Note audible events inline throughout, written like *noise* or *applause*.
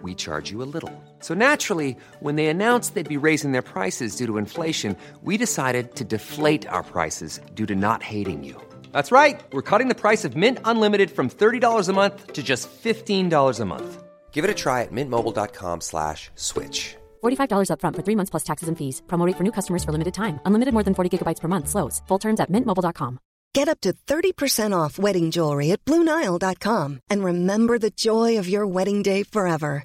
we charge you a little. So naturally, when they announced they'd be raising their prices due to inflation, we decided to deflate our prices due to not hating you. That's right. We're cutting the price of Mint Unlimited from $30 a month to just $15 a month. Give it a try at mintmobile.com slash switch. $45 upfront for three months plus taxes and fees. Promo rate for new customers for limited time. Unlimited more than 40 gigabytes per month. Slows. Full terms at mintmobile.com. Get up to 30% off wedding jewelry at BlueNile.com and remember the joy of your wedding day forever.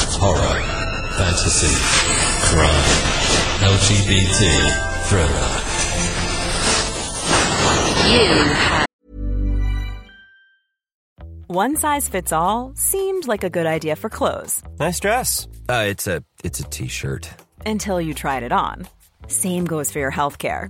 horror, fantasy, crime, LGBT, thriller. One size fits all seemed like a good idea for clothes Nice dress. Uh, it's a it's a t-shirt. until you tried it on. Same goes for your healthcare.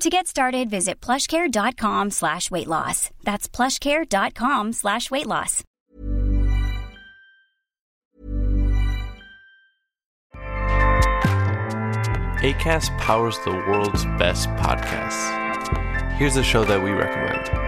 To get started, visit plushcare.com slash weight loss. That's plushcare.com slash weight loss. ACAST powers the world's best podcasts. Here's a show that we recommend.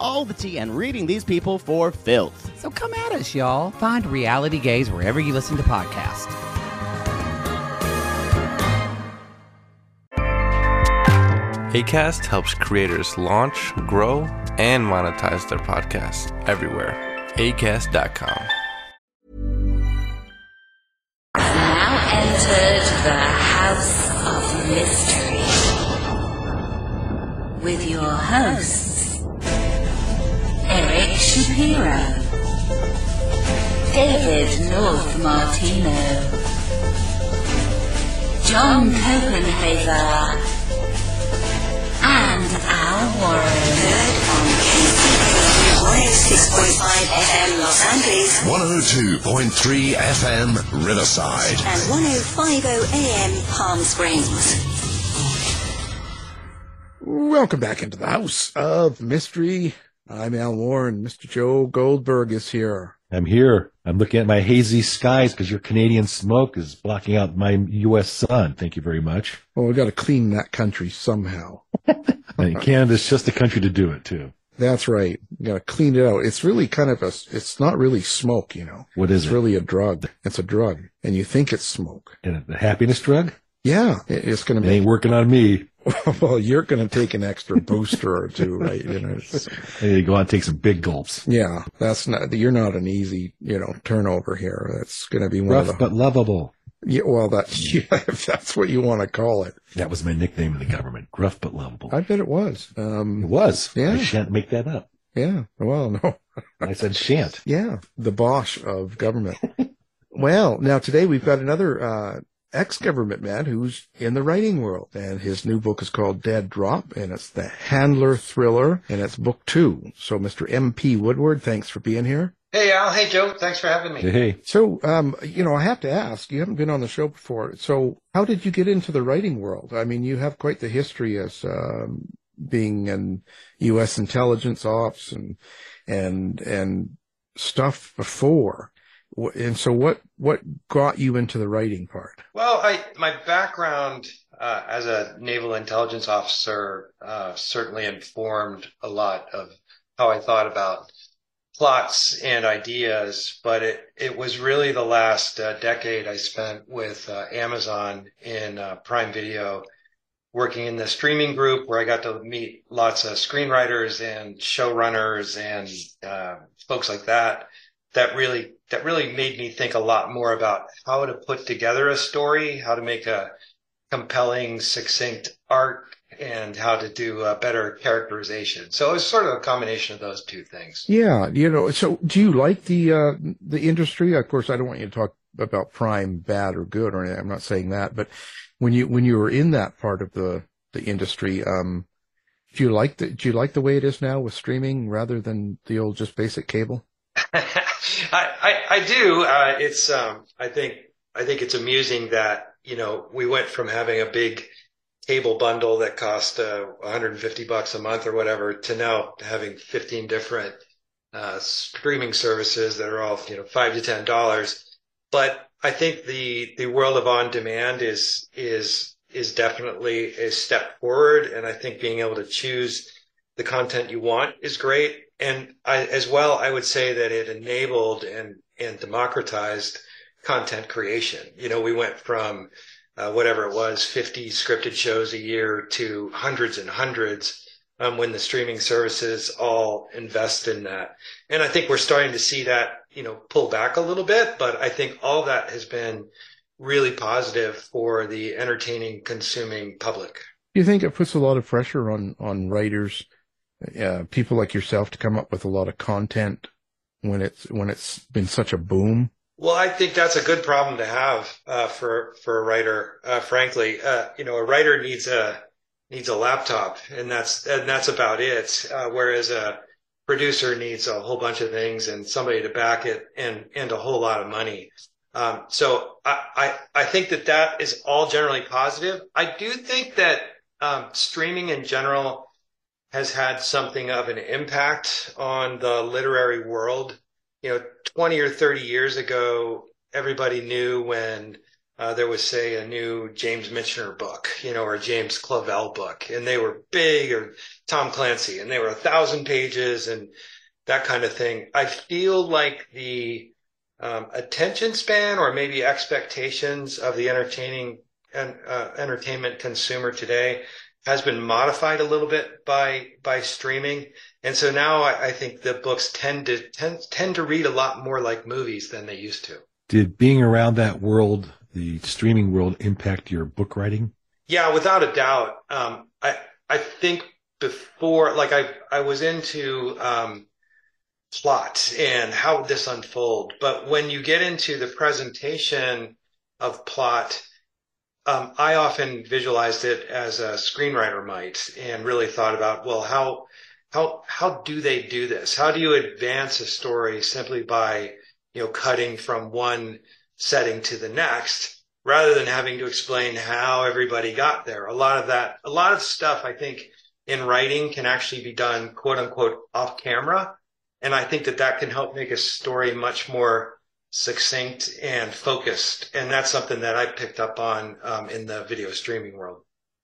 all the tea and reading these people for filth. so come at us, y'all. Find Reality Gaze wherever you listen to podcasts. ACAST helps creators launch, grow, and monetize their podcasts everywhere. ACAST.com. Now entered the House of Mystery with your hosts, Eric Shapiro, David North Martino, John Copenhaver, and Al Warren. Heard on KCBQ 106.5 FM Los Angeles 102.3 FM Riverside. and 105.0 AM Palm Springs. Welcome back into the House of Mystery. I'm Al Warren. Mr. Joe Goldberg is here. I'm here. I'm looking at my hazy skies because your Canadian smoke is blocking out my U.S. sun. Thank you very much. Well, we've got to clean that country somehow. *laughs* And Canada's just the country to do it too. That's right. You got to clean it out. It's really kind of a, it's not really smoke, you know. What is it's it? really a drug. It's a drug. And you think it's smoke. And the happiness drug? Yeah. it- It's going It to ain't be, working on me. *laughs* well, you're going to take an extra booster or two, right? You know, it's- I need to go out and take some big gulps. yeah, that's not, you're not an easy, you know, turnover here. That's going to be one Rough of the, but lovable. yeah, well, that, yeah, *laughs* if that's what you want to call it. That was my nickname in the government. Gruff but lovable. I bet it was. Um, It was. Yeah. I shan't make that up. yeah. Well, no. *laughs* I said shan't. Yeah, the Bosch of government. well, now today we've got another uh, ex-government man who's in the writing world, and his new book is called Dead Drop, and it's the Handler thriller, and it's book two. So, Mr. M.P. Woodward, thanks for being here. Hey Al, hey Joe, thanks for having me. Hey, So, um, you know, I have to ask, you haven't been on the show before. So, how did you get into the writing world? I mean, you have quite the history as um, being in U.S. intelligence ops and and and stuff before. And so, what what got you into the writing part? Well, I my background uh, as a naval intelligence officer uh, certainly informed a lot of how I thought about plots and ideas, but it it was really the last uh, decade I spent with uh, Amazon in uh, Prime Video. Working in the streaming group where I got to meet lots of screenwriters and showrunners and uh, folks like that. that really that really made me think a lot more about how to put together a story, how to make a compelling, succinct arc, and how to do a better characterization. So it was sort of a combination of those two things. Yeah, you know. So, do you like the uh, the industry? Of course, I don't want you to talk about Prime bad or good or anything. I'm not saying that, but when you when you were in that part of the the industry, um, do you like the do you like the way it is now with streaming rather than the old just basic cable? *laughs* *laughs* I, I, I do. Uh, it's, um, I think, I think it's amusing that, you know, we went from having a big cable bundle that cost, uh, 150 bucks a month or whatever to now having 15 different, uh, streaming services that are all, you know, five to ten dollars. But I think the, the world of on demand is, is, is definitely a step forward. And I think being able to choose the content you want is great. And I, as well, I would say that it enabled and, and democratized content creation. You know, we went from uh, whatever it was, 50 scripted shows a year to hundreds and hundreds um, when the streaming services all invest in that. And I think we're starting to see that, you know, pull back a little bit, but I think all that has been really positive for the entertaining consuming public. Do you think it puts a lot of pressure on on writers, uh, people like yourself, to come up with a lot of content when it's when it's been such a boom? Well, I think that's a good problem to have uh, for for a writer. Uh, frankly, uh, you know, a writer needs a needs a laptop, and that's and that's about it. Uh, whereas a producer needs a whole bunch of things and somebody to back it, and and a whole lot of money. Um, so I, I I think that that is all generally positive. I do think that um, streaming in general has had something of an impact on the literary world you know, 20 or 30 years ago, everybody knew when uh, there was, say, a new James Michener book, you know, or James Clavell book, and they were big, or Tom Clancy, and they were a thousand pages and that kind of thing. I feel like the um, attention span or maybe expectations of the entertaining and uh, entertainment consumer today has been modified a little bit by by streaming, and so now I, I think the books tend to tend, tend to read a lot more like movies than they used to. Did being around that world, the streaming world, impact your book writing? Yeah, without a doubt. Um, I I think before, like I I was into um, plot and how would this unfold, but when you get into the presentation of plot, um, I often visualized it as a screenwriter might and really thought about, well, how, how, how do they do this? How do you advance a story simply by, you know, cutting from one setting to the next rather than having to explain how everybody got there? A lot of that, a lot of stuff I think in writing can actually be done quote unquote off camera. And I think that that can help make a story much more succinct and focused. And that's something that I picked up on um, in the video streaming world.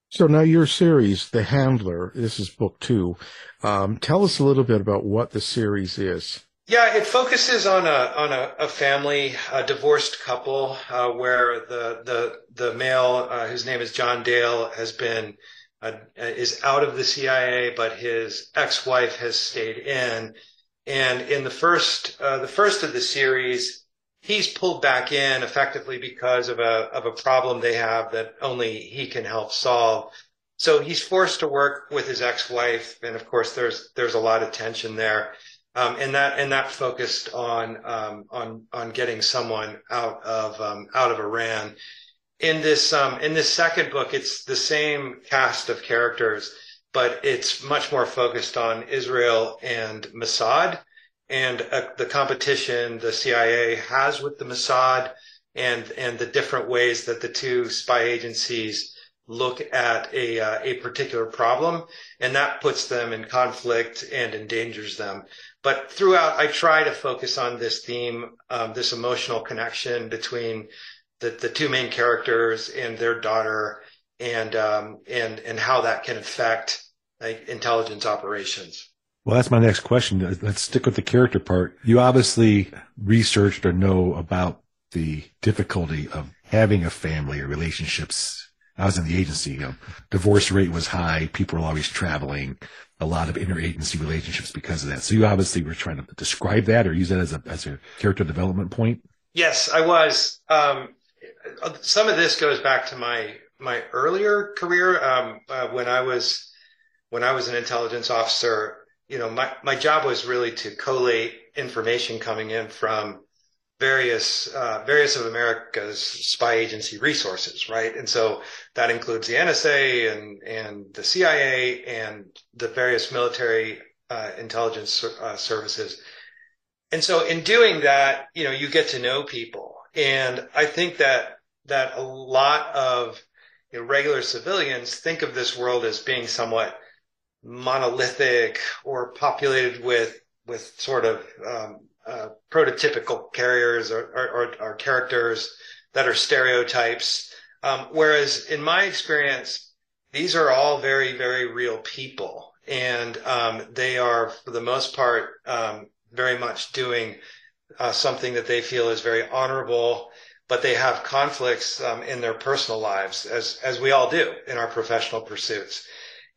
So now your series, The Handler, this is book two. Um, tell us a little bit about what the series is. Yeah, it focuses on a on a, a family, a divorced couple, uh, where the the the male, uh, whose name is John Dale, has been uh, is out of the CIA, but his ex-wife has stayed in. And in the first uh, the first of the series, he's pulled back in effectively because of a of a problem they have that only he can help solve. So he's forced to work with his ex-wife, and of course, there's there's a lot of tension there, um, and that and that focused on um, on on getting someone out of um, out of Iran. In this um, in this second book, it's the same cast of characters, but it's much more focused on Israel and Mossad and uh, the competition the CIA has with the Mossad and and the different ways that the two spy agencies look at a uh, a particular problem and that puts them in conflict and endangers them. But throughout I try to focus on this theme um, this emotional connection between the the two main characters and their daughter and um, and and how that can affect like, intelligence operations well, that's my next question. Let's stick with the character part. You obviously researched or know about the difficulty of having a family or relationships. I was in the agency. You know, divorce rate was high. People were always traveling. A lot of interagency relationships because of that. So you obviously were trying to describe that or use that as a as a character development point. Yes, I was. Um, some of this goes back to my my earlier career um, uh, when I was when I was an intelligence officer you know, my, my job was really to collate information coming in from various uh, various of America's spy agency resources, right? And so that includes the NSA and and the CIA and the various military uh, intelligence uh, services. And so in doing that, you know, you get to know people, and I think that that a lot of you know, regular civilians think of this world as being somewhat monolithic or populated with with sort of um, uh, prototypical carriers or, or, or, characters that are stereotypes. Um, whereas in my experience, these are all very, very real people. And um, they are, for the most part, um, very much doing uh, something that they feel is very honorable, but they have conflicts um, in their personal lives, as, as we all do in our professional pursuits.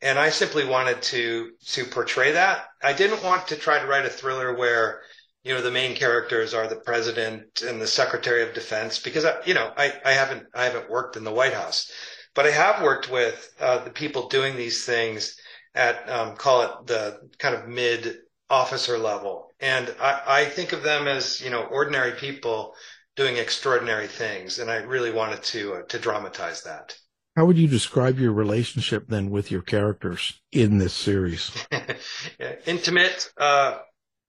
And I simply wanted to, to portray that. I didn't want to try to write a thriller where, you know, the main characters are the president and the secretary of defense because, I, you know, I, I haven't, I haven't worked in the White House, but I have worked with uh, the people doing these things at, um, call it the kind of mid officer level. And I, I think of them as, you know, ordinary people doing extraordinary things. And I really wanted to, uh, to dramatize that. How would you describe your relationship then with your characters in this series? *laughs* Intimate, uh,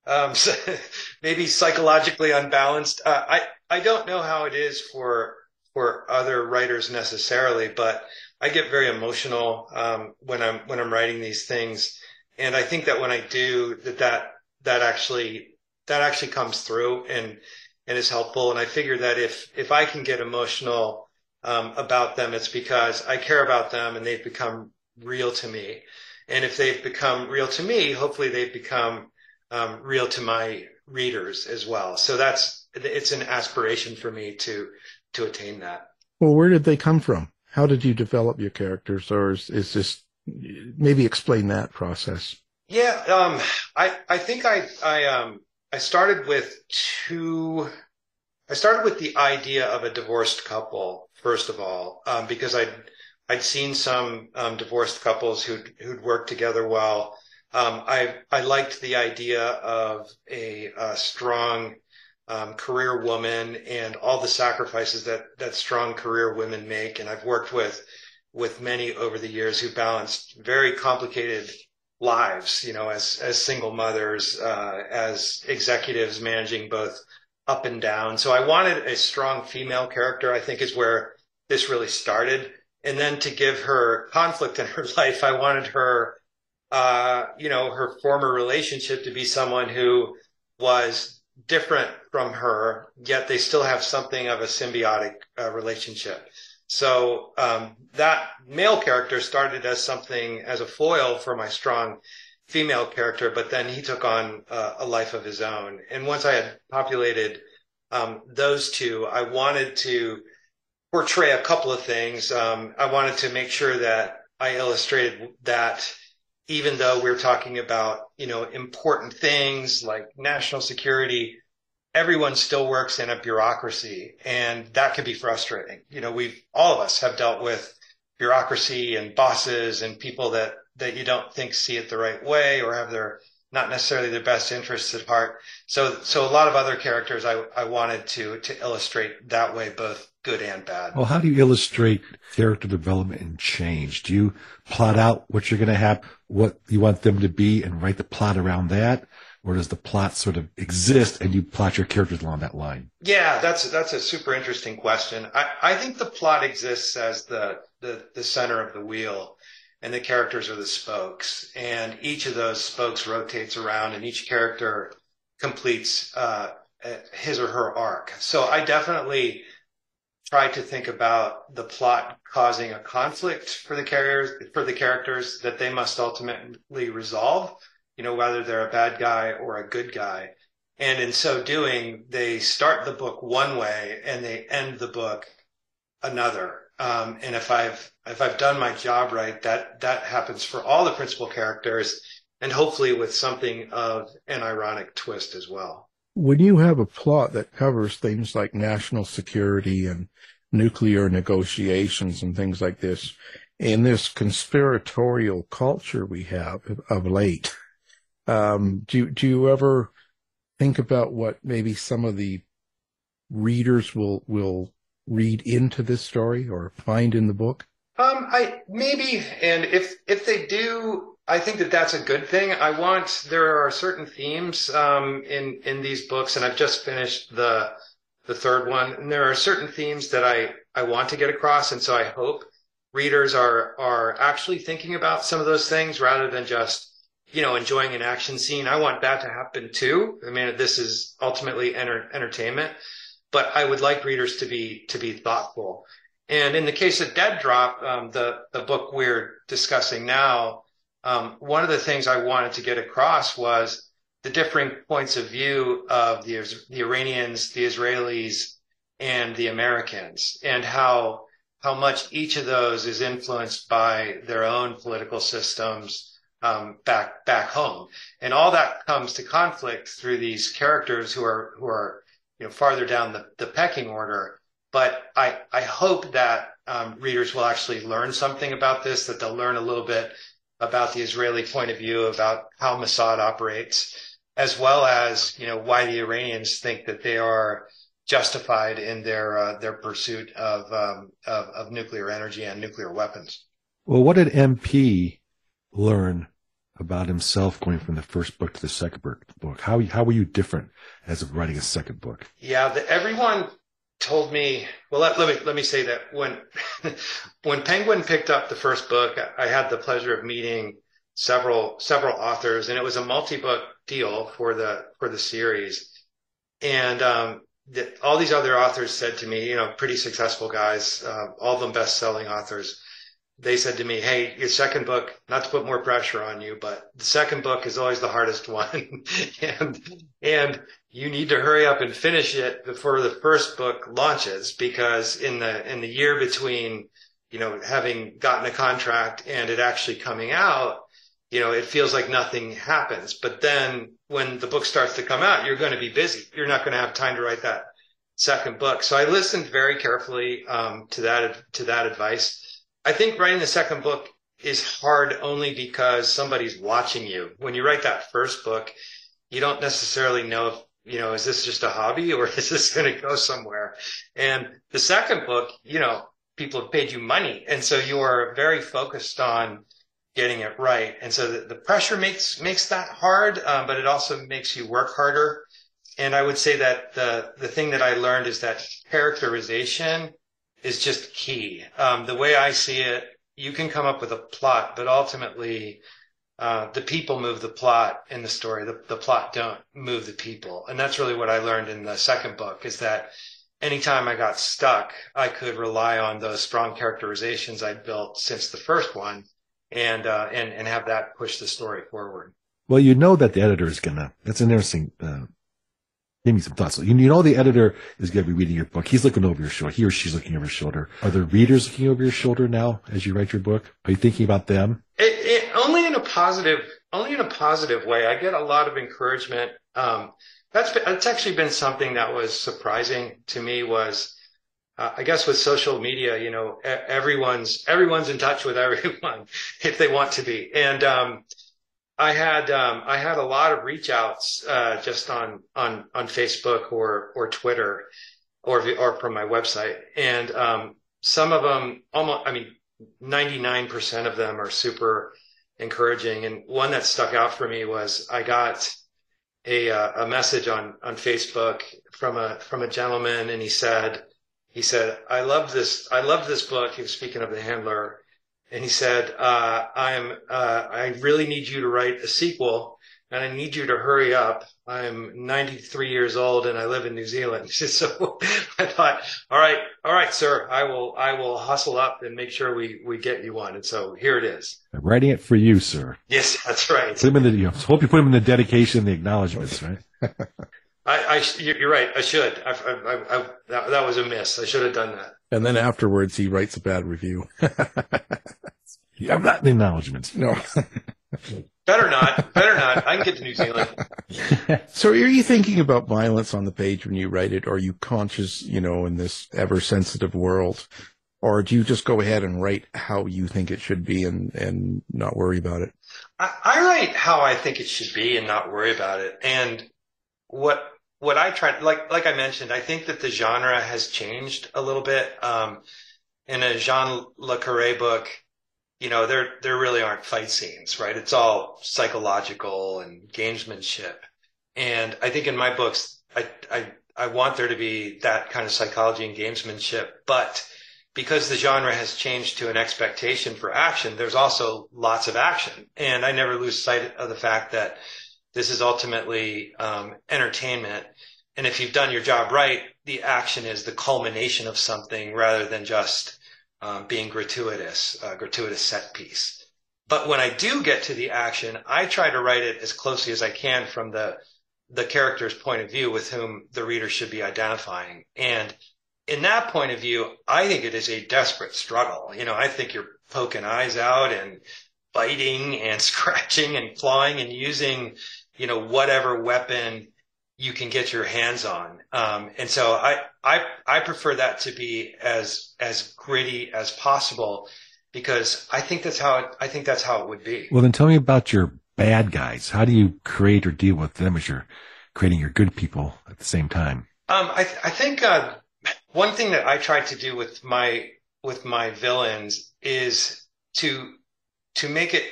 um, *laughs* maybe psychologically unbalanced. Uh, I I don't know how it is for for other writers necessarily, but I get very emotional um, when I'm when I'm writing these things, and I think that when I do that that that actually that actually comes through and and is helpful. And I figure that if if I can get emotional um, about them, it's because I care about them and they've become real to me. And if they've become real to me, hopefully they've become um, real to my readers as well. So that's it's an aspiration for me to to attain that. Well, where did they come from? How did you develop your characters, or is, is this maybe explain that process? Yeah, um, I I think I I um I started with two. I started with the idea of a divorced couple first of all, um, because I'd I'd seen some um, divorced couples who'd who'd worked together well. Um, I I liked the idea of a, a strong um, career woman and all the sacrifices that that strong career women make. And I've worked with with many over the years who balanced very complicated lives, you know, as as single mothers, uh, as executives managing both up and down. So I wanted a strong female character. I think is where this really started. And then to give her conflict in her *laughs* life, I wanted her, uh, you know, her former relationship to be someone who was different from her, yet they still have something of a symbiotic uh, relationship. So um, that male character started as something as a foil for my strong female character, but then he took on uh, a life of his own. And once I had populated um, those two, I wanted to portray a couple of things. Um, I wanted to make sure that I illustrated that even though we're talking about, you know, important things like national security, everyone still works in a bureaucracy and that can be frustrating. You know, we've, all of us have dealt with bureaucracy and bosses and people that, that you don't think see it the right way or have their, not necessarily their best interests at heart. So, so a lot of other characters I, I wanted to, to illustrate that way, both good and bad. Well, how do you illustrate character development and change? Do you plot out what you're going to have, what you want them to be and write the plot around that? or does the plot sort of exist and you plot your characters along that line? Yeah, that's that's a super interesting question. I, I think the plot exists as the, the the center of the wheel and the characters are the spokes. And each of those spokes rotates around and each character completes uh, his or her arc. So I definitely try to think about the plot causing a conflict for the carriers for the characters that they must ultimately resolve you know, whether they're a bad guy or a good guy. And in so doing, they start the book one way and they end the book another. Um, and if I've if I've done my job right, that that happens for all the principal characters, and hopefully with something of an ironic twist as well. When you have a plot that covers things like national security and nuclear negotiations and things like this, in this conspiratorial culture we have of late, um, do do you ever think about what maybe some of the readers will will read into this story or find in the book? Um, I maybe, and if if they do, I think that that's a good thing. I want there are certain themes um, in in these books, and I've just finished the the third one, and there are certain themes that I I want to get across, and so I hope readers are are actually thinking about some of those things rather than just you know, enjoying an action scene. I want that to happen too. I mean, this is ultimately enter- entertainment, but I would like readers to be, to be thoughtful. And in the case of Dead Drop, um, the, the book we're discussing now, um, one of the things I wanted to get across was the differing points of view of the, the Iranians, the Israelis, and the Americans, and how, how much each of those is influenced by their own political systems, um, back back home, and all that comes to conflict through these characters who are who are you know farther down the, the pecking order. But I I hope that um, readers will actually learn something about this, that they'll learn a little bit about the Israeli point of view, about how Mossad operates, as well as you know why the Iranians think that they are justified in their uh, their pursuit of, um, of of nuclear energy and nuclear weapons. Well, what did MP learn about himself going from the first book to the second book? How how were you different as of writing a second book? Yeah, the, everyone told me. Well, let, let, me let me say that when *laughs* when Penguin picked up the first book, I, I had the pleasure of meeting several several authors, and it was a multi book deal for the for the series. And um, the, all these other authors said to me, you know, pretty successful guys, uh, all of them best selling authors they said to me, Hey, your second book, not to put more pressure on you, but the second book is always the hardest *laughs* one. and, and you need to hurry up and finish it before the first book launches because in the, in the year between, you know, having gotten a contract and it actually coming out, you know, it feels like nothing happens. But then when the book starts to come out, you're going to be busy. You're not going to have time to write that second book. So I listened very carefully, um, to that, to that advice I think writing the second book is hard only because somebody's watching you. When you write that first book, you don't necessarily know if you know, is this just a hobby or *laughs* is this going to go somewhere? And the second book, you know, people have paid you money. And so you are very focused on getting it right. And so the, the pressure makes, makes that hard, um, but it also makes you work harder. And I would say that the, the thing that I learned is that characterization is just key. Um, the way I see it, you can come up with a plot, but ultimately, uh, the people move the plot in the story. The, the plot don't move the people. And that's really what I learned in the second book is that anytime I got stuck, I could rely on those strong characterizations I'd built since the first one and, uh, and, and have that push the story forward. Well, you know that the editor is gonna, that's an interesting, uh, give me some thoughts. You, know the editor is going to be reading your book. He's looking over your shoulder. He or she's looking over your shoulder. Are the readers looking over your shoulder now as you write your book? Are you thinking about them? It, it, only in a positive, only in a positive way. I get a lot of encouragement. Um, that's actually been something that was surprising to me was, uh, I guess with social media, you know, everyone's, everyone's in touch with *laughs* everyone if they want to be. And, um, I had, um, I had a lot of reach outs, uh, just on, on, on Facebook or, or Twitter or, or from my website. And, um, some of them almost, I mean, 99% of them are super encouraging. And one that stuck out for me was I got a, uh, a message on, on Facebook from a, from a gentleman and he said, he said, I love this, I love this book. He was speaking of the handler and he said, uh, I'm, uh, I really need you to write a sequel and I need you to hurry up. I'm 93 years old and I live in New Zealand. *laughs* so I thought, all right, all right, sir, I will, I will hustle up and make sure we, we get you one. And so here it is. I'm writing it for you, sir. Yes, that's right. Put him in the, you know, hope you put him in the dedication, the acknowledgments, right? I, I, you're right. I should. I, I, I, that, that was a miss. I should have done that. And then afterwards, he writes a bad review. *laughs* I'm not the acknowledgments. No. *laughs* Better not. Better not. I can get to New Zealand. *laughs* so are you thinking about violence on the page when you write it? Are you conscious, you know, in this ever sensitive world? Or do you just go ahead and write how you think it should be and, and not worry about it? I, I write how I think it should be and not worry about it. And what what I tried, like like I mentioned, I think that the genre has changed a little bit. Um, in a Jean Le Carre book, you know, there there really aren't fight scenes, right? It's all psychological and gamesmanship. And I think in my books, I I I want there to be that kind of psychology and gamesmanship, but because the genre has changed to an expectation for action, there's also lots of action. And I never lose sight of the fact that this is ultimately um, entertainment. And if you've done your job right, the action is the culmination of something rather than just um, being gratuitous, uh, gratuitous set piece. But when I do get to the action, I try to write it as closely as I can from the the character's point of view with whom the reader should be identifying. And in that point of view, I think it is a desperate struggle. You know, I think you're poking eyes out and biting and *laughs* scratching and clawing and using, you know, whatever weapon you can get your hands on. Um, and so I, I, I prefer that to be as, as gritty as possible because I think that's how it, I think that's how it would be. Well, then tell me about your bad guys. How do you create or deal with them as you're creating your good people at the same time? Um, I, I think, uh, one thing that I try to do with my, with my villains is to, to make it,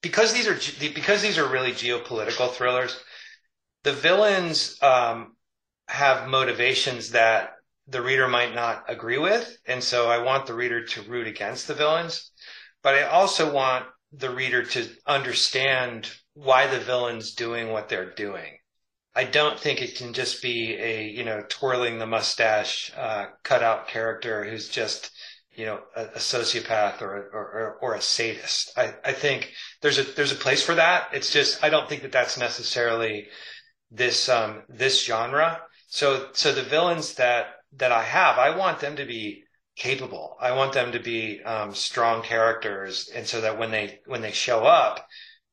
because these are, because these are really geopolitical thrillers, the villains um, have motivations that the reader might not agree with. And so I want the reader to root against the villains, but I also want the reader to understand why the villain's doing what they're doing. I don't think it can just be a, you know, twirling the mustache, uh, cutout character who's just, you know, a, a sociopath or, or, or, a sadist. I, I think there's a, there's a place for that. It's just, I don't think that that's necessarily this um, this genre. So so the villains that that I have, I want them to be capable. I want them to be um, strong characters, and so that when they when they show up,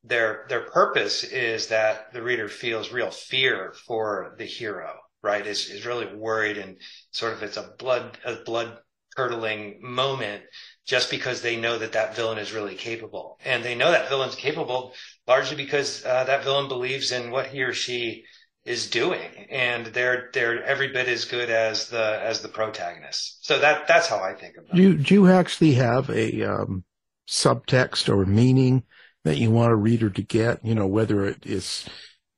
their their purpose is that the reader feels real fear for the hero. Right? Is is really worried and sort of it's a blood a blood curdling moment just because they know that that villain is really capable. And they know that villain's capable largely because uh, that villain believes in what he or she is doing, and they're they're every bit as good as the as the protagonist. So that that's how I think about do you, do you actually have a um, subtext or meaning that you want a reader to get? You know, whether it is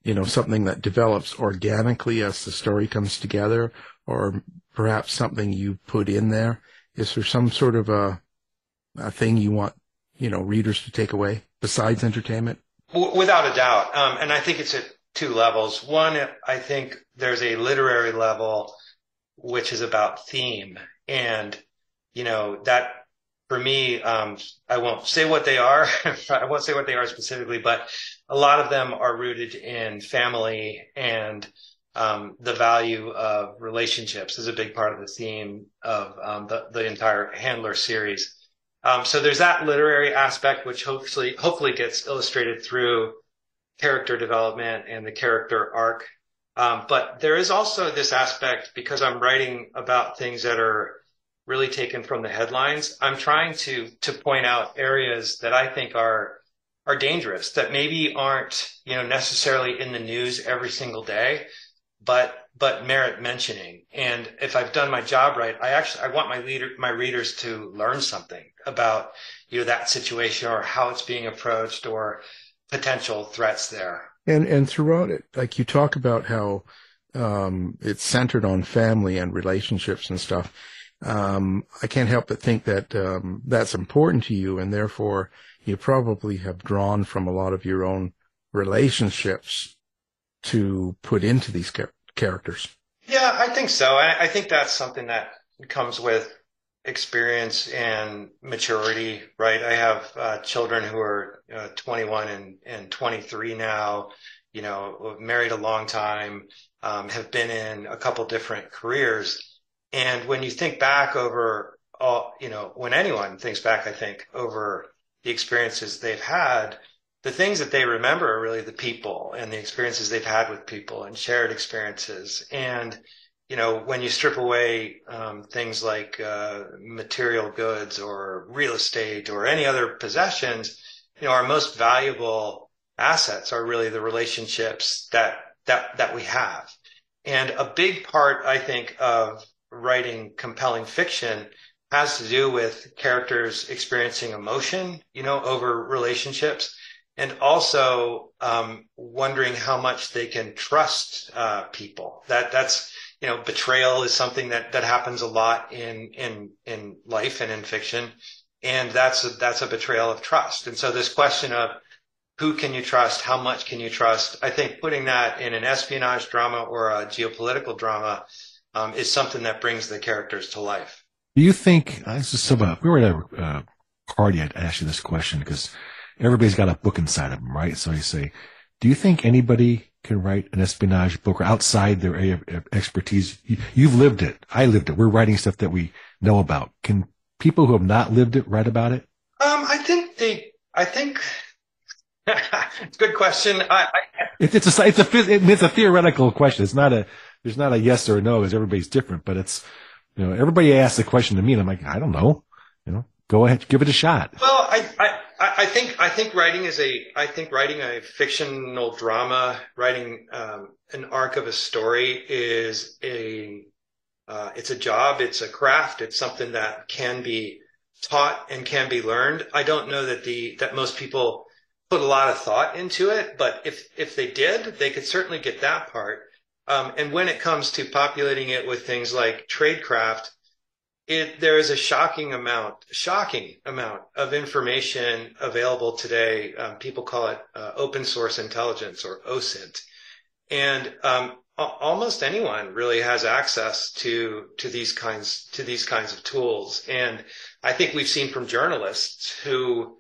you know something that develops organically as the story comes together, or perhaps something you put in there. Is there some sort of a a thing you want you know readers to take away besides entertainment? Without a doubt, um, and I think it's at two levels. One, I think there's a literary level which is about theme, and you know that for me, um, I won't say what they are. *laughs* I won't say what they are specifically, but a lot of them are rooted in family and um, the value of relationships is a big part of the theme of um, the, the entire Handler series. Um, so there's that literary aspect, which hopefully hopefully gets illustrated through character development and the character arc. Um, but there is also this aspect because I'm writing about things that are really taken from the headlines. I'm trying to to point out areas that I think are are dangerous that maybe aren't you know necessarily in the news every single day, but but merit mentioning. And if I've done my job right, I actually I want my leader my readers to learn something about you know that situation or how it's being approached or potential threats there. And and throughout it, like you talk about how um, it's centered on family and relationships and stuff. Um, I can't help but think that um, that's important to you, and therefore you probably have drawn from a lot of your own relationships to put into these char- characters. Yeah, I think so. I, I think that's something that comes with experience and maturity, right? I have uh, children who are uh, 21 and, and 23 now, you know, married a long time, um, have been in a couple different careers. And when you think back over all, you know, when anyone thinks back, I think over the experiences they've had, the things that they remember are really the people and the experiences they've had with people and shared experiences. And, you know, when you strip away um, things like uh, material goods or real estate or any other possessions, you know, our most valuable assets are really the relationships that that that we have. And a big part, I think, of writing compelling fiction has to do with characters experiencing emotion, you know, over relationships, and also um, wondering how much they can trust uh, people. That that's you know, betrayal is something that, that happens a lot in, in, in life and in fiction. And that's a, that's a betrayal of trust. And so this question of who can you trust? How much can you trust? I think putting that in an espionage drama or a geopolitical drama um, is something that brings the characters to life. Do you think uh, this is so? Uh, we were at a uh, party. I'd ask you this question because everybody's got a book inside of them, right? So you say, do you think anybody can write an espionage book or outside their area of expertise. You've lived it. I lived it. We're writing stuff that we know about. Can people who have not lived it write about it? Um, I think they, I think, *laughs* it's a good question. I, I, it's, it's a, it's a, it's a theoretical question. It's not a, there's not a yes or a no because everybody's different, but it's, you know, everybody asks the question to me and I'm like, I don't know, you know, go ahead, give it a shot. Well, I, I, I think I think writing is a I think writing a fictional drama, writing um, an arc of a story is a uh, it's a job, it's a craft, it's something that can be taught and can be learned. I don't know that the that most people put a lot of thought into it, but if if they did, they could certainly get that part. Um, and when it comes to populating it with things like tradecraft, it, there is a shocking amount, shocking amount of information available today. Um, people call it uh, open source intelligence or OSINT. And um, almost anyone really has access to to these kinds to these kinds of tools. And I think we've seen from journalists who,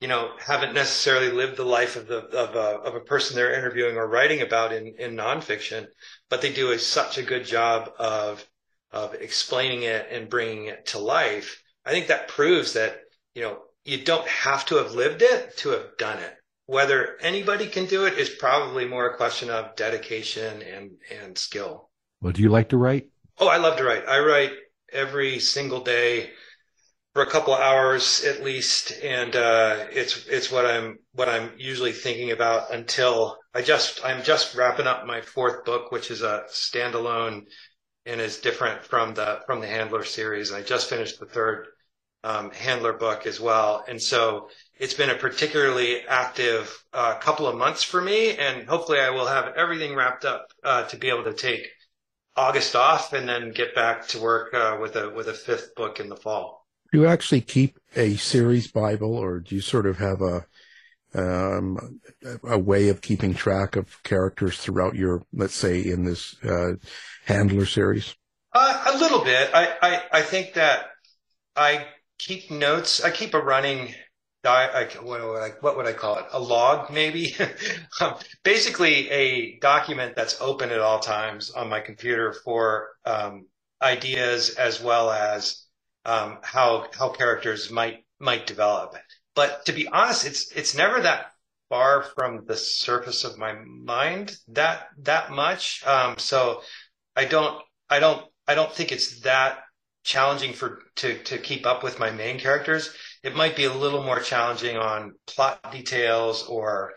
you know, haven't necessarily lived the life of the of a of a person they're interviewing or writing about in in nonfiction, but they do a, such a good job of of explaining it and bringing it to life, I think that proves that, you know, you don't have to have lived it to have done it. Whether anybody can do it is probably more a question of dedication and, and skill. Well, do you like to write? Oh, I love to write. I write every single day. for a couple of hours at least, and uh, it's it's what I'm what I'm usually thinking about until I just I'm just wrapping up my fourth book, which is a standalone and is different from the from the Handler series. I just finished the third um, Handler book as well, and so it's been a particularly active uh, couple of months for me, and hopefully I will have everything wrapped up uh, to be able to take August off and then get back to work uh, with a with a fifth book in the fall. Do you actually keep a series Bible, or do you sort of have a um, a way of keeping track of characters throughout your, let's say, in this uh, Handler series? Uh, a little bit. I, I, I think that I keep notes. I keep a running. I, what, would I, what would I call it? A log, maybe. *laughs* Um, basically, a document that's open at all times on my computer for um, ideas as well as um, how how characters might might develop. But to be honest, it's it's never that far from the surface of my mind that that much. Um, so I don't I don't I don't think it's that challenging for to to keep up with my main characters. It might be a little more challenging on plot details or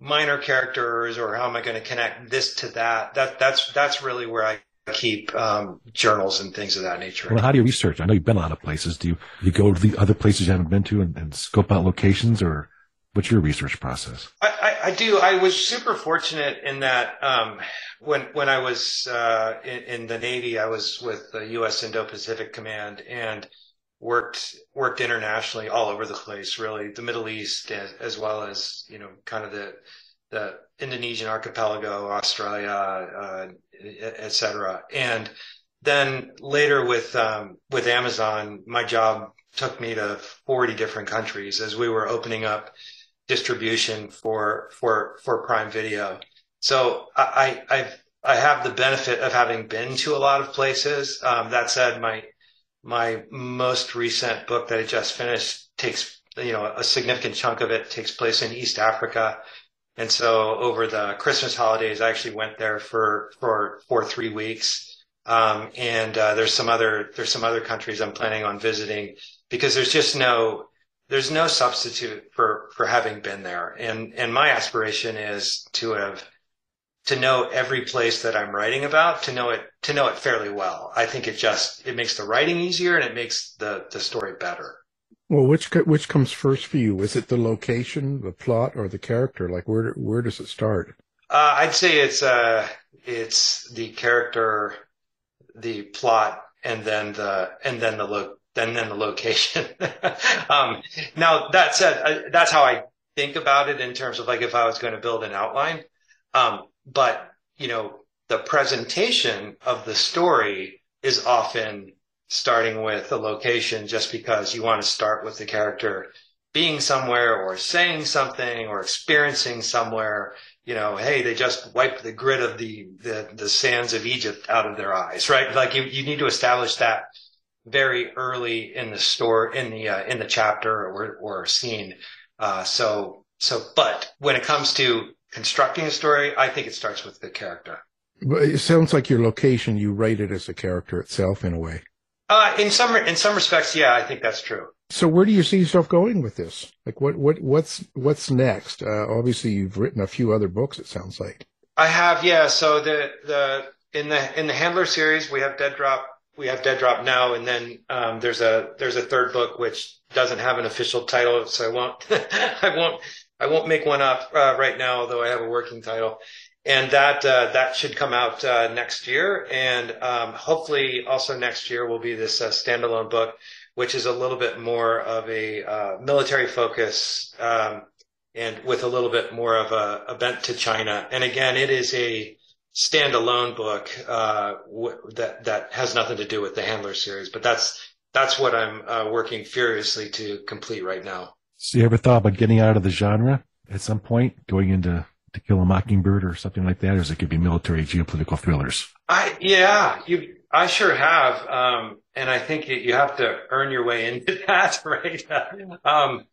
minor characters or how am I going to connect this to that. That that's that's really where I keep um, journals and things of that nature. Well, how do you research? I know you've been a lot of places. Do you, you go to the other places you haven't been to and, and scope out locations, or what's your research process? I, I, I do. I was super fortunate in that um, when when I was uh, in, in, the Navy, I was with the U.S. Indo-Pacific Command and worked worked internationally all over the place, really the Middle East as, as well as you know kind of the the Indonesian archipelago, Australia, uh, etc. And then later with um, with Amazon, my job took me to 40 different countries as we were opening up distribution for for for Prime Video. So I I've I have the benefit of having been to a lot of places. Um, that said, my my most recent book that I just finished takes you know a significant chunk of it takes place in East Africa and so over the Christmas holidays, I actually went there for, for, for three weeks. Um, and, uh, there's some other, there's some other countries I'm planning on visiting because there's just no, there's no substitute for, for having been there. And, and my aspiration is to have, to know every place that I'm writing about, to know it, to know it fairly well. I think it just, it makes the writing easier and it makes the, the story better. Well, which which comes first for you? Is it the location, the plot, or the character? Like where where does it start? Uh, I'd say it's uh it's the character, the plot, and then the and then the lo- and then the location. *laughs* um, now that said, uh, that's how I think about it in terms of like if I was going to build an outline. Um, but you know, the presentation of the story is often starting with a location just because you want to start with the character being somewhere or saying something or experiencing somewhere. You know hey they just wiped the grit of the the, the sands of egypt out of their eyes right? Like you, you need to establish that very early in the store in the uh, in the chapter or or scene. Uh, so so but when it comes to constructing a story i think it starts with the character. It sounds like your location you write it as a character itself in a way uh, in some in some respects, yeah, I think that's true. So where do you see yourself going with this? Like what what what's what's next? Uh, obviously, you've written a few other books. It sounds like I have, yeah. So the the in the in the Handler series, we have Dead Drop. We have Dead Drop now, and then um, there's a there's a third book which doesn't have an official title, so I won't *laughs* I won't I won't make one up uh, right now, although I have a working title and that uh, that should come out uh, next year. And um, hopefully, also next year will be this uh, standalone book, which is a little bit more of a uh, military focus um, and with a little bit more of a, a, bent to China. And again, it is a standalone book uh, w- that that has nothing to do with the Handler series, but that's that's what I'm uh, working furiously to complete right now. So, you ever thought about getting out of the genre at some point, going into to Kill a Mockingbird or something like that, or is it could be military geopolitical thrillers? I yeah, you I sure have, um, and I think you have to earn your way into *laughs* that, right? um,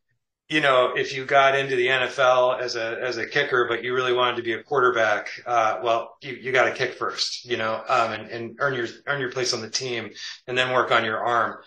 you know, if you got into the NFL as a as a kicker, but you really wanted to be a quarterback, uh, well, you, you got to kick first, you know, um, and, and earn your earn your place on the team, and then work on your arm.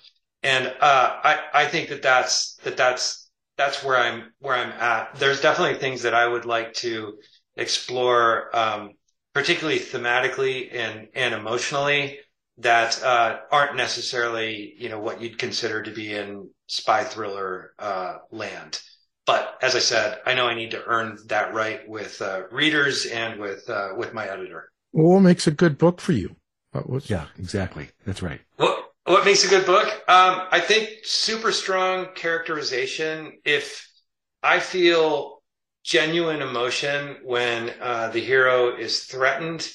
and uh, I I think that that's that that's that's where I'm where I'm at. There's definitely things that I would like to explore, um, particularly thematically and and emotionally that uh, aren't necessarily you know what you'd consider to be in spy thriller uh, land. But as I said, I know I need to earn that right with uh, readers and with uh, with my editor. What makes a good book for you? Yeah, exactly. That's right. What what makes a good book? Um, I think super strong characterization. If I feel genuine emotion when uh, the hero is threatened,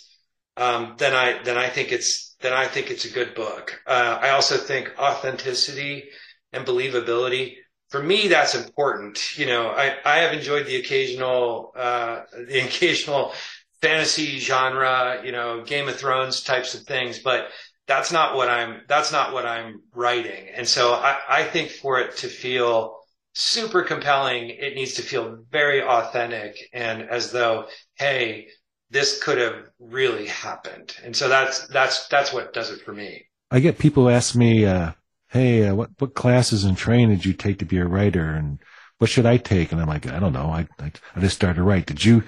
um, then I then I think it's then I think it's a good book. Uh, I also think authenticity and believability. For me, that's important. You know, I, I have enjoyed the occasional uh, the *laughs* occasional fantasy genre, you know, Game of Thrones types of things, but that's not what I'm that's not what I'm writing. And so I, I think for it to feel super compelling, it needs to feel very authentic and as though, hey, this could have really happened. And so that's that's that's what does it for me. I get people ask me, uh, "Hey, uh, what what classes and training did you take to be a writer, and what should I take?" And I'm like, "I don't know. I I, I just started to write. Did you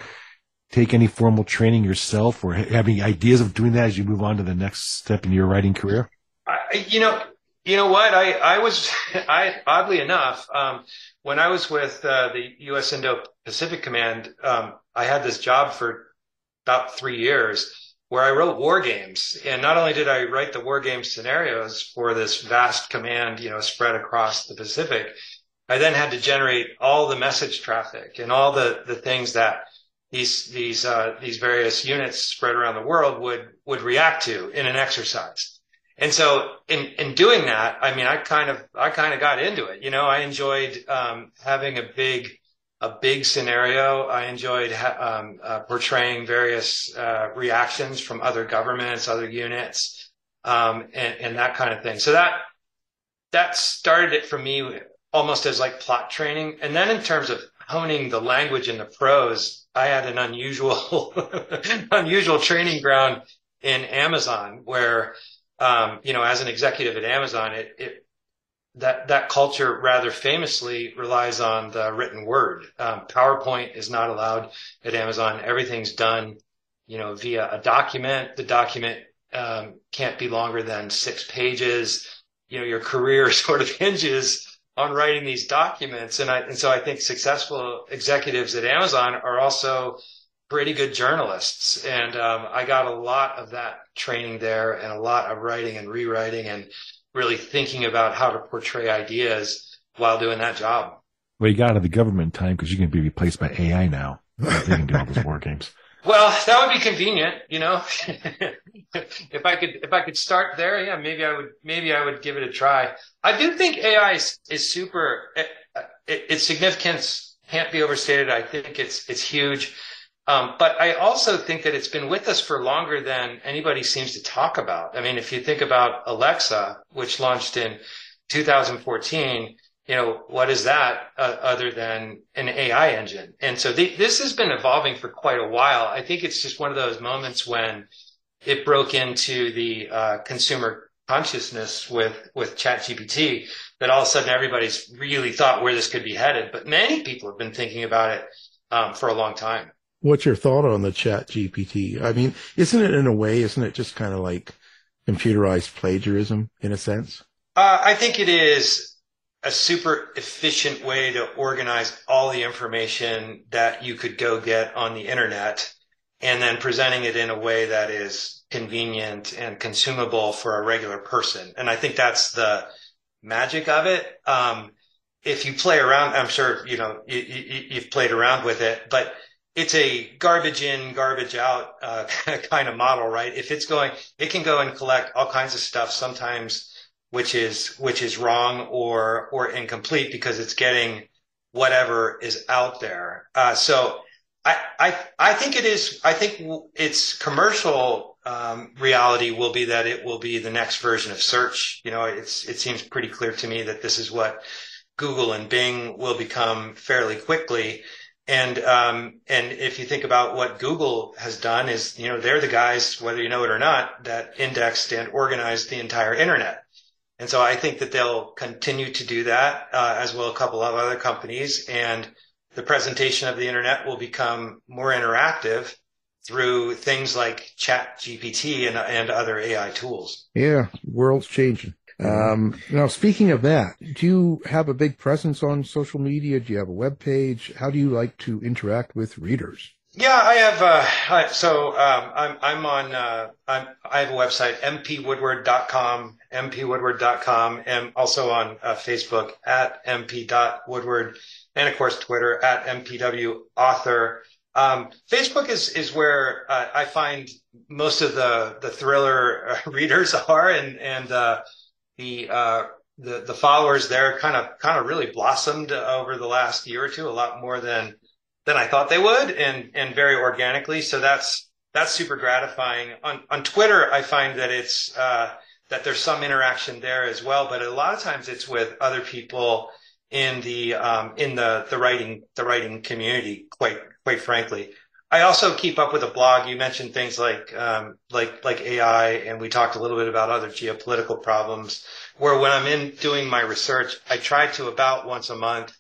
take any formal training yourself, or have any ideas of doing that as you move on to the next step in your writing career?" I, you know, you know what? I I was *laughs* I oddly enough, um, when I was with uh, the U.S. Indo-Pacific Command, um, I had this job for about three years where I wrote war games. And not only did I write the war game scenarios for this vast command, you know, spread across the Pacific, I then had to generate all the message traffic and all the, the things that these, these, uh, these various units spread around the world would, would react to in an exercise. And so in, in doing that, I mean, I kind of, I kind of got into it. You know, I enjoyed, um, having a big, a big scenario. I enjoyed um, uh, portraying various uh, reactions from other governments, other units, um, and, and, that kind of thing. So that that started it for me almost as like plot training. And then in terms of honing the language and the prose, I had an unusual *laughs* unusual training ground in Amazon where um, you know, as an executive at Amazon, it, it that that culture rather famously relies on the written word. Um, PowerPoint is not allowed at Amazon. Everything's done, you know, via a document. The document um, can't be longer than six pages. You know, your career *laughs* sort of hinges on writing these documents, and I and so I think successful executives at Amazon are also pretty good journalists, and um, I got a lot of that training there, and a lot of writing and rewriting and really thinking about how to portray ideas while doing that job. Well, you got out of the government time because you can be replaced by AI now. They can do all those war games. Well, that would be convenient, you know. *laughs* if I could, if I could start there, yeah, maybe I would, maybe I would give it a try. I do think AI is, is super. It, it, its significance can't be overstated. I think it's it's huge. Um, but I also think that it's been with us for longer than anybody seems to talk about. I mean, if you think about Alexa, which launched in 2014, you know, what is that uh, other than an AI engine? And so the, this has been evolving for quite a while. I think it's just one of those moments when it broke into the uh, consumer consciousness with with ChatGPT that all of a sudden everybody's really thought where this could be headed. But many people have been thinking about it um, for a long time. What's your thought on the chat GPT? I mean, isn't it in a way, isn't it just kind of like computerized plagiarism in a sense? Uh, I think it is a super efficient way to organize all the information that you could go get on the internet and then presenting it in a way that is convenient and consumable for a regular person. And I think that's the magic of it. Um, if you play around, I'm sure, you know, you, you, you've played around with it, but it's a garbage in, garbage out uh, *laughs* kind of model, right? If it's going, it can go and collect all kinds of stuff sometimes, which is which is wrong or or incomplete because it's getting whatever is out there. Uh, so I, I I think it is. I think its commercial um, reality will be that it will be the next version of search. You know, it's it seems pretty clear to me that this is what Google and Bing will become fairly quickly. And um, and if you think about what Google has done, is you know they're the guys, whether you know it or not, that indexed and organized the entire internet. And so I think that they'll continue to do that, uh, as will a couple of other companies. And the presentation of the internet will become more interactive through things like chat GPT and, and other AI tools. Yeah, world's changing. Um, now, speaking of that, do you have a big presence on social media? Do you have a web page? How do you like to interact with readers? Yeah, I have. Uh, I, so um, I'm I'm on. Uh, I'm, I have a website mpwoodward.com, mpwoodward.com, and also on uh, Facebook at mp.woodward, and of course Twitter at mpw author. Um, Facebook is is where uh, I find most of the the thriller uh, *laughs* readers are, and and uh, the uh, the the followers there kind of kind of really blossomed over the last year or two, a lot more than than I thought they would, and and very organically. So that's that's super gratifying. On on Twitter, I find that it's uh, that there's some interaction there as well, but a lot of times it's with other people in the um, in the the writing the writing community. Quite quite frankly, I also keep up with a blog. You mentioned things like um, like like AI, and we talked a little bit about other geopolitical problems. Where when I'm in doing my research, I try to about once a month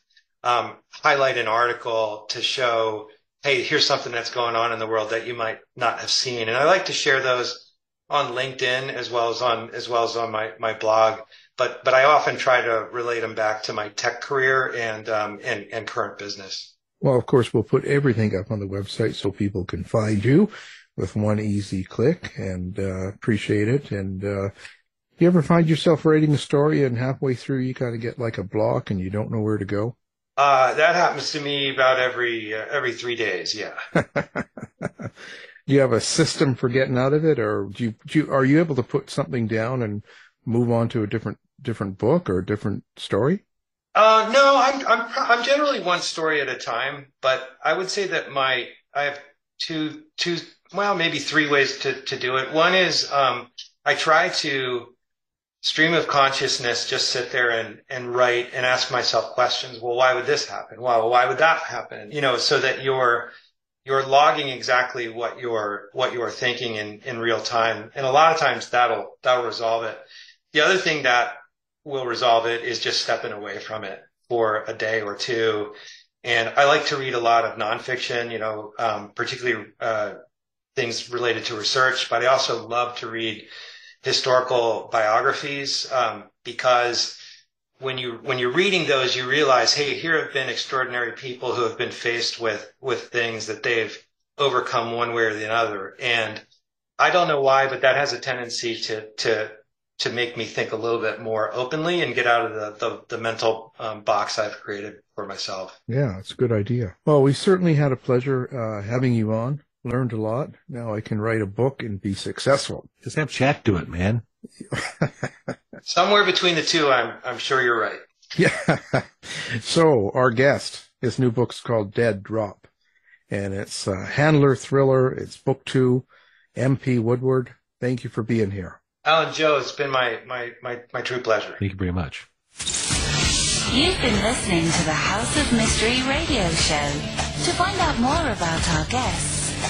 um, highlight an article to show, hey, here's something that's going on in the world that you might not have seen. And I like to share those on LinkedIn as well as on as well as on my my blog. But but I often try to relate them back to my tech career and um, and and current business. Well, of course, we'll put everything up on the website so people can find you with one easy click and uh, appreciate it. And uh, you ever find yourself writing a story and halfway through you kind of get like a block and you don't know where to go? Uh, that happens to me about every uh, every three days. Yeah. *laughs* do you have a system for getting out of it, or do you, do you are you able to put something down and move on to a different different book or a different story? Uh, no, I'm I'm I'm generally one story at a time, but I would say that my I have two two well maybe three ways to to do it. One is um, I try to stream of consciousness just sit there and and write and ask myself questions. Well, why would this happen? Well, why would that happen? You know, so that you're you're logging exactly what you're what you're thinking in in real time, and a lot of times that'll that'll resolve it. The other thing that will resolve it is just stepping away from it for a day or two. And I like to read a lot of nonfiction, you know, um, particularly uh, things related to research, but I also love to read historical biographies um, because when you when you're reading those, you realize, hey, here have been extraordinary people who have been faced with with things that they've overcome one way or the other. And I don't know why, but that has a tendency to to to make me think a little bit more openly and get out of the, the, the mental um, box I've created for myself. Yeah, it's a good idea. Well, we certainly had a pleasure uh, having you on. Learned a lot. Now I can write a book and be successful. Just have chat do it, man. *laughs* Somewhere between the two, I'm I'm sure you're right. Yeah. *laughs* so our guest, his new book's called Dead Drop, and it's a handler thriller. It's book two. MP Woodward. Thank you for being here. Alan Joe, it's been my, my, my, my true pleasure. Thank you very much. You've been listening to the House of Mystery radio show. To find out more about our guests,